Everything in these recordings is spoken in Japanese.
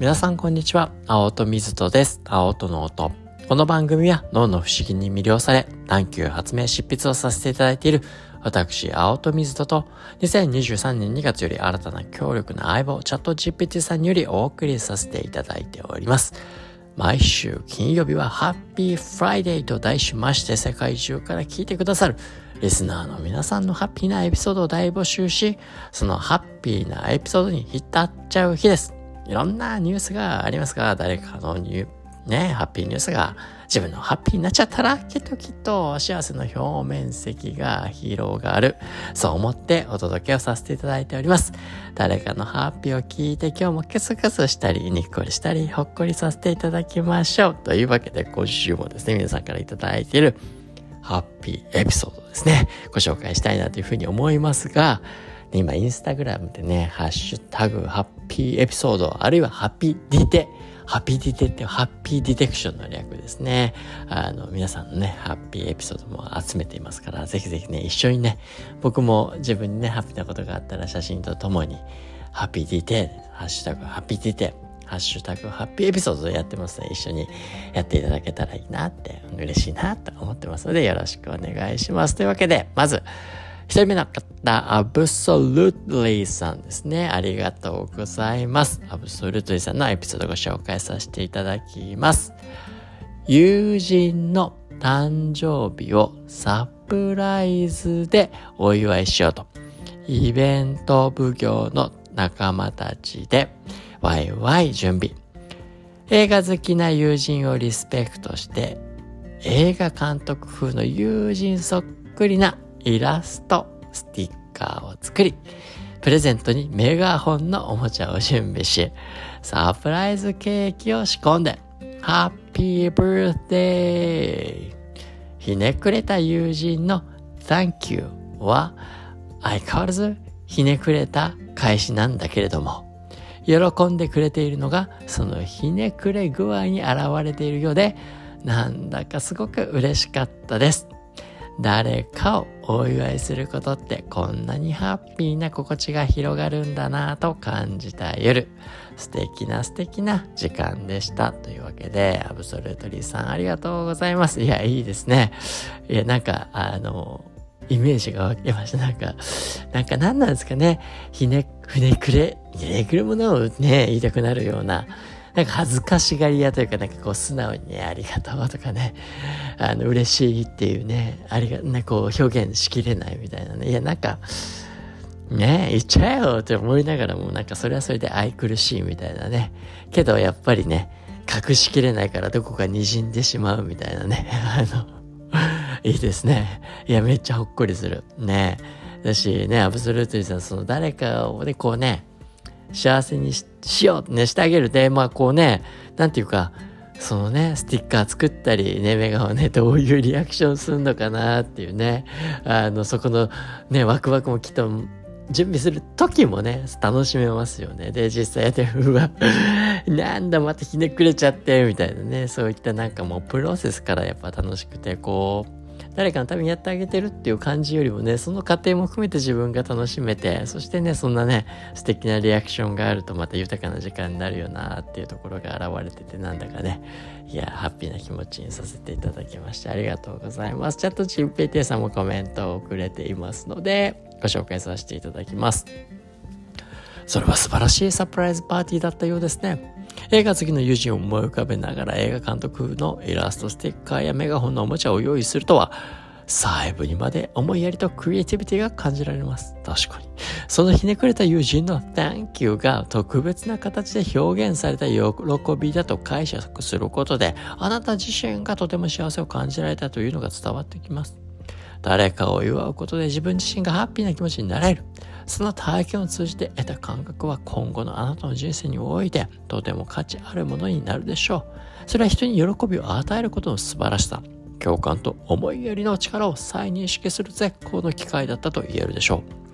皆さんこんにちは。青戸水戸です。青戸の音。この番組は脳の不思議に魅了され、探求発明執筆をさせていただいている私、青戸水戸と2023年2月より新たな強力な相棒、チャット GPT さんによりお送りさせていただいております。毎週金曜日はハッピーフライデーと題しまして世界中から聞いてくださるリスナーの皆さんのハッピーなエピソードを大募集し、そのハッピーなエピソードに浸っちゃう日です。いろんなニュースがありますが、誰かのニュ、ね、ハッピーニュースが自分のハッピーになっちゃったら、きっときっと幸せの表面積が広がる。そう思ってお届けをさせていただいております。誰かのハッピーを聞いて今日もケスケスしたり、にっこりしたり、ほっこりさせていただきましょう。というわけで今週もですね、皆さんからいただいているハッピーエピソードですね、ご紹介したいなというふうに思いますが、今インスタグラムでね、ハッシュタグハッピーエピソード、あるいはハッピーディテ、ハッピーディテってハッピーディテクションの略ですね。あの、皆さんのね、ハッピーエピソードも集めていますから、ぜひぜひね、一緒にね、僕も自分にね、ハッピーなことがあったら写真とともに、ハッピーディテ、ハッシュタグハッピーディテ、ハッシュタグハッピーエピソードやってますので、一緒にやっていただけたらいいなって、嬉しいなと思ってますので、よろしくお願いします。というわけで、まず、一人目の方、アブソルトリーさんですね。ありがとうございます。アブソルトリーさんのエピソードをご紹介させていただきます。友人の誕生日をサプライズでお祝いしようと。イベント奉行の仲間たちでワイワイ準備。映画好きな友人をリスペクトして、映画監督風の友人そっくりなイラスト、スティッカーを作り、プレゼントにメガホンのおもちゃを準備し、サプライズケーキを仕込んで、ハッピーブーデーひねくれた友人の Thank you は相変わらずひねくれた返しなんだけれども、喜んでくれているのがそのひねくれ具合に現れているようで、なんだかすごく嬉しかったです。誰かをお祝いすることってこんなにハッピーな心地が広がるんだなぁと感じた夜。素敵な素敵な時間でした。というわけで、アブソルトリーさんありがとうございます。いや、いいですね。いや、なんか、あの、イメージが湧きました。なんか、なんか何なんですかね。ひね、ふねくれ、ひねくれものをね、言いたくなるような、なんか恥ずかしがり屋というか、なんかこう素直に、ありがとうとかね、あの、嬉しいっていうね、ありが、ね、こう表現しきれないみたいなね。いや、なんか、ねえ言っちゃえよって思いながらも、なんかそれはそれで愛くるしいみたいなね。けどやっぱりね、隠しきれないからどこか滲んでしまうみたいなね。あの、いいですね。いや、めっちゃほっこりする。ねえだしね、アブソルートリーさん、その誰かをね、こうね、幸せにしようってね、してあげる。で、まあこうね、なんていうか、そのね、スティッカー作ったり、ね、メガをね、どういうリアクションするのかなっていうね、あの、そこのね、ワクワクもきっと準備する時もね、楽しめますよね。で、実際やって、うわ、なんだ、またひねくれちゃって、みたいなね、そういったなんかもうプロセスからやっぱ楽しくて、こう、誰かのためにやってあげてるっていう感じよりもね、その過程も含めて自分が楽しめて、そしてね、そんなね、素敵なリアクションがあるとまた豊かな時間になるよなっていうところが現れてて、なんだかね、いや、ハッピーな気持ちにさせていただきまして、ありがとうございます。チャットチンペイテイさんもコメントをくれていますので、ご紹介させていただきます。それは素晴らしいサプライズパーティーだったようですね。映画好きの友人を思い浮かべながら映画監督のイラストステッカーやメガホンのおもちゃを用意するとは、細部にまで思いやりとクリエイティビティが感じられます。確かに。そのひねくれた友人の Thank you が特別な形で表現された喜びだと解釈することで、あなた自身がとても幸せを感じられたというのが伝わってきます。誰かを祝うことで自分自身がハッピーな気持ちになれる。その体験を通じて得た感覚は今後のあなたの人生においてとても価値あるものになるでしょう。それは人に喜びを与えることの素晴らしさ、共感と思いやりの力を再認識する絶好の機会だったと言えるでしょう。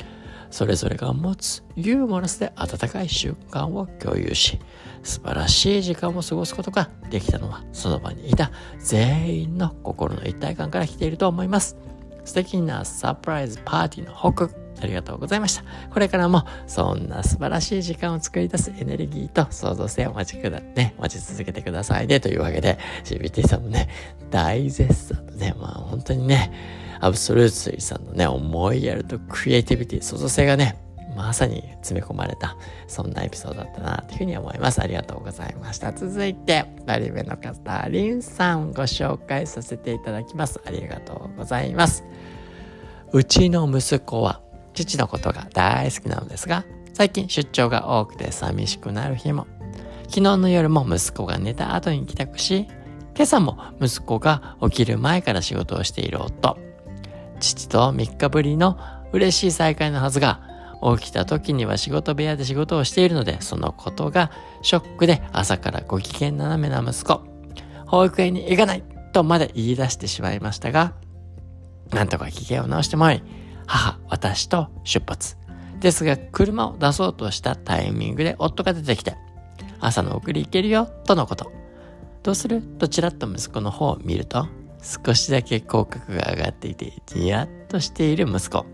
それぞれが持つユーモラスで温かい習慣を共有し、素晴らしい時間を過ごすことができたのは、その場にいた全員の心の一体感から来ていると思います。素敵なサプライズパーティーの報告ありがとうございました。これからも、そんな素晴らしい時間を作り出すエネルギーと創造性を待ちくだ、ね、待ち続けてくださいね。というわけで、CBT さんもね、大絶賛のね、まあ本当にね、アブソルーツリさんのね、思いやるとクリエイティビティ、創造性がね、まさに詰め込まれた、そんなエピソードだったな、というふうに思います。ありがとうございました。続いて、二人目の方、リンさんご紹介させていただきます。ありがとうございます。うちの息子は、父のことが大好きなのですが、最近出張が多くて寂しくなる日も。昨日の夜も息子が寝た後に帰宅し、今朝も息子が起きる前から仕事をしている夫。父と3日ぶりの嬉しい再会のはずが、起きた時には仕事部屋で仕事をしているので、そのことがショックで朝からご機嫌斜めな息子。保育園に行かないとまで言い出してしまいましたが、なんとか機嫌を直してもらい、母、私と出発。ですが、車を出そうとしたタイミングで夫が出てきて、朝の送り行けるよ、とのこと。どうする？とちらっと息子の方を見ると、少しだけ口角が上がっていて、ニヤッとしている息子。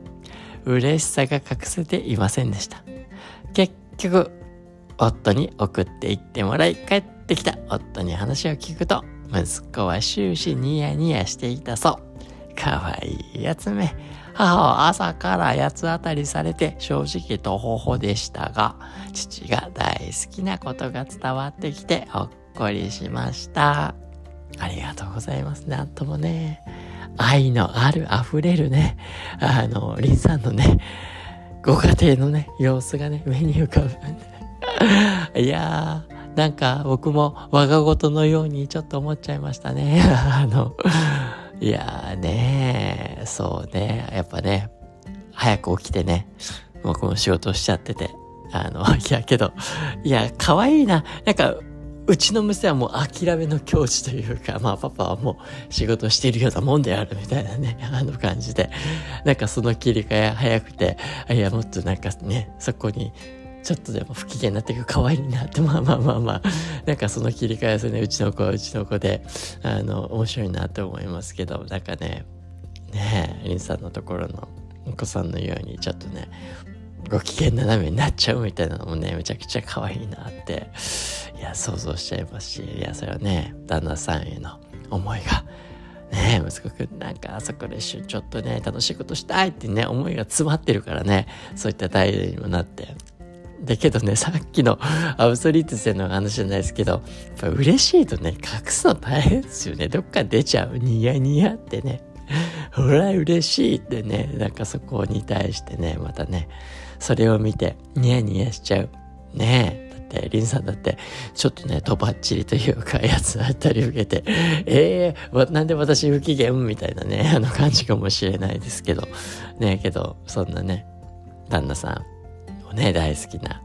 嬉しさが隠せていませんでした。結局、夫に送って行ってもらい帰ってきた夫に話を聞くと、息子は終始ニヤニヤしていたそう。かわいいやつめ。母は朝から八つ当たりされて正直とほほでしたが、父が大好きなことが伝わってきてほっこりしました。ありがとうございます。なんともね、愛のある溢れるね、あの、リンさんのね、ご家庭のね、様子がね、目に浮かぶ。いやー、なんか僕も我が事のようにちょっと思っちゃいましたね。あの、いやーねそうね、やっぱね、早く起きてね、僕も仕事しちゃってて、あの、いやけど、いや、可愛いな。なんか、うちの娘はもう諦めの境地というか、まあパパはもう仕事しているようなもんであるみたいなね、あの感じで、なんかその切り替え早くて、いやもっとなんかね、そこにちょっとでも不機嫌になっていく可愛いなって、まあまあまあまあ、なんかその切り替えですね、うちの子はうちの子で、あの、面白いなと思いますけど、なんかね、ねえ、リンさんのところのお子さんのようにちょっとね、ご機嫌斜めになっちゃうみたいなのもね、めちゃくちゃ可愛いなって、いや、想像しちゃいますし、いや、それはね、旦那さんへの思いが、ね息子くんなんかあそこで一緒にちょっとね、楽しいことしたいってね、思いが詰まってるからね、そういった態度にもなって、だけどね、さっきのアブソリート性の話じゃないですけど、やっぱ嬉しいとね、隠すの大変ですよね。どっか出ちゃう。ニヤニヤってね。ほら、嬉しいってね、なんかそこに対してね、またね、それを見て、ニヤニヤしちゃう。ねえ。だって、リンさんだって、ちょっとね、とばっちりというか、やつあったり受けて、ええー、なんで私不機嫌みたいなね、あの感じかもしれないですけど、ねえ、けど、そんなね、旦那さんをね、大好きな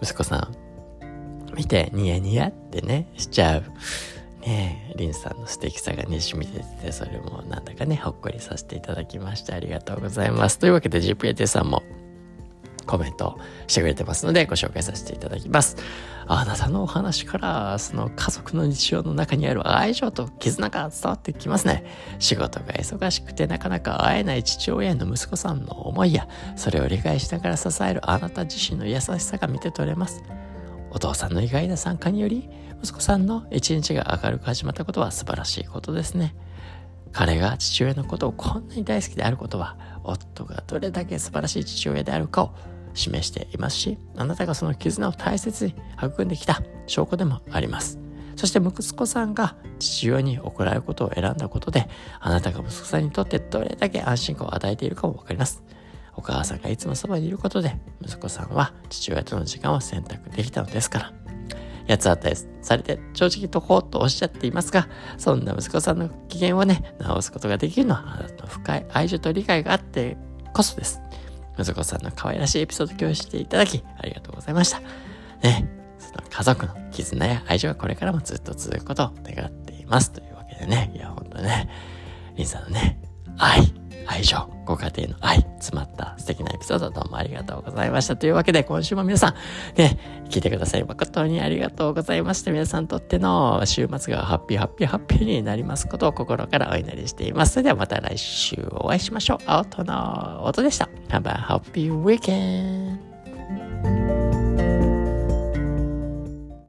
息子さん、見て、ニヤニヤってね、しちゃう。ねえ、リンさんの素敵さがね、染み出てて、それもなんだかね、ほっこりさせていただきました。ありがとうございます。というわけで、ジプエテさんもコメントしてくれてますのでご紹介させていただきます。あなたのお話からその家族の日常の中にある愛情と絆が伝わってきますね。仕事が忙しくてなかなか会えない父親への息子さんの思いやそれを理解しながら支えるあなた自身の優しさが見て取れます。お父さんの意外な参加により息子さんの一日が明るく始まったことは素晴らしいことですね。彼が父親のことをこんなに大好きであることは夫がどれだけ素晴らしい父親であるかを示していますし、あなたがその絆を大切に育んできた証拠でもあります。そして息子さんが父親に怒られることを選んだことで、あなたが息子さんにとってどれだけ安心感を与えているかもわかります。お母さんがいつもそばにいることで、息子さんは父親との時間を選択できたのですから。八つ当たりされて正直とこうとおっしゃっていますが、そんな息子さんの機嫌をね、直すことができるのはあなたの深い愛情と理解があってこそです。息子さんの可愛らしいエピソードを共有していただき、ありがとうございました。ね、その家族の絆や愛情がこれからもずっと続くことを願っています。というわけでね、いや、ほんとね、リンさんのね、愛、愛情、ご家庭の愛、詰まった素敵なエピソードどうもありがとうございました。というわけで、今週も皆さん、ね、聞いてください。誠にありがとうございました。皆さんにとっての週末がハッピーハッピーハッピーになりますことを心からお祈りしています。それではまた来週お会いしましょう。アウトの音でした。Have a happy weekend!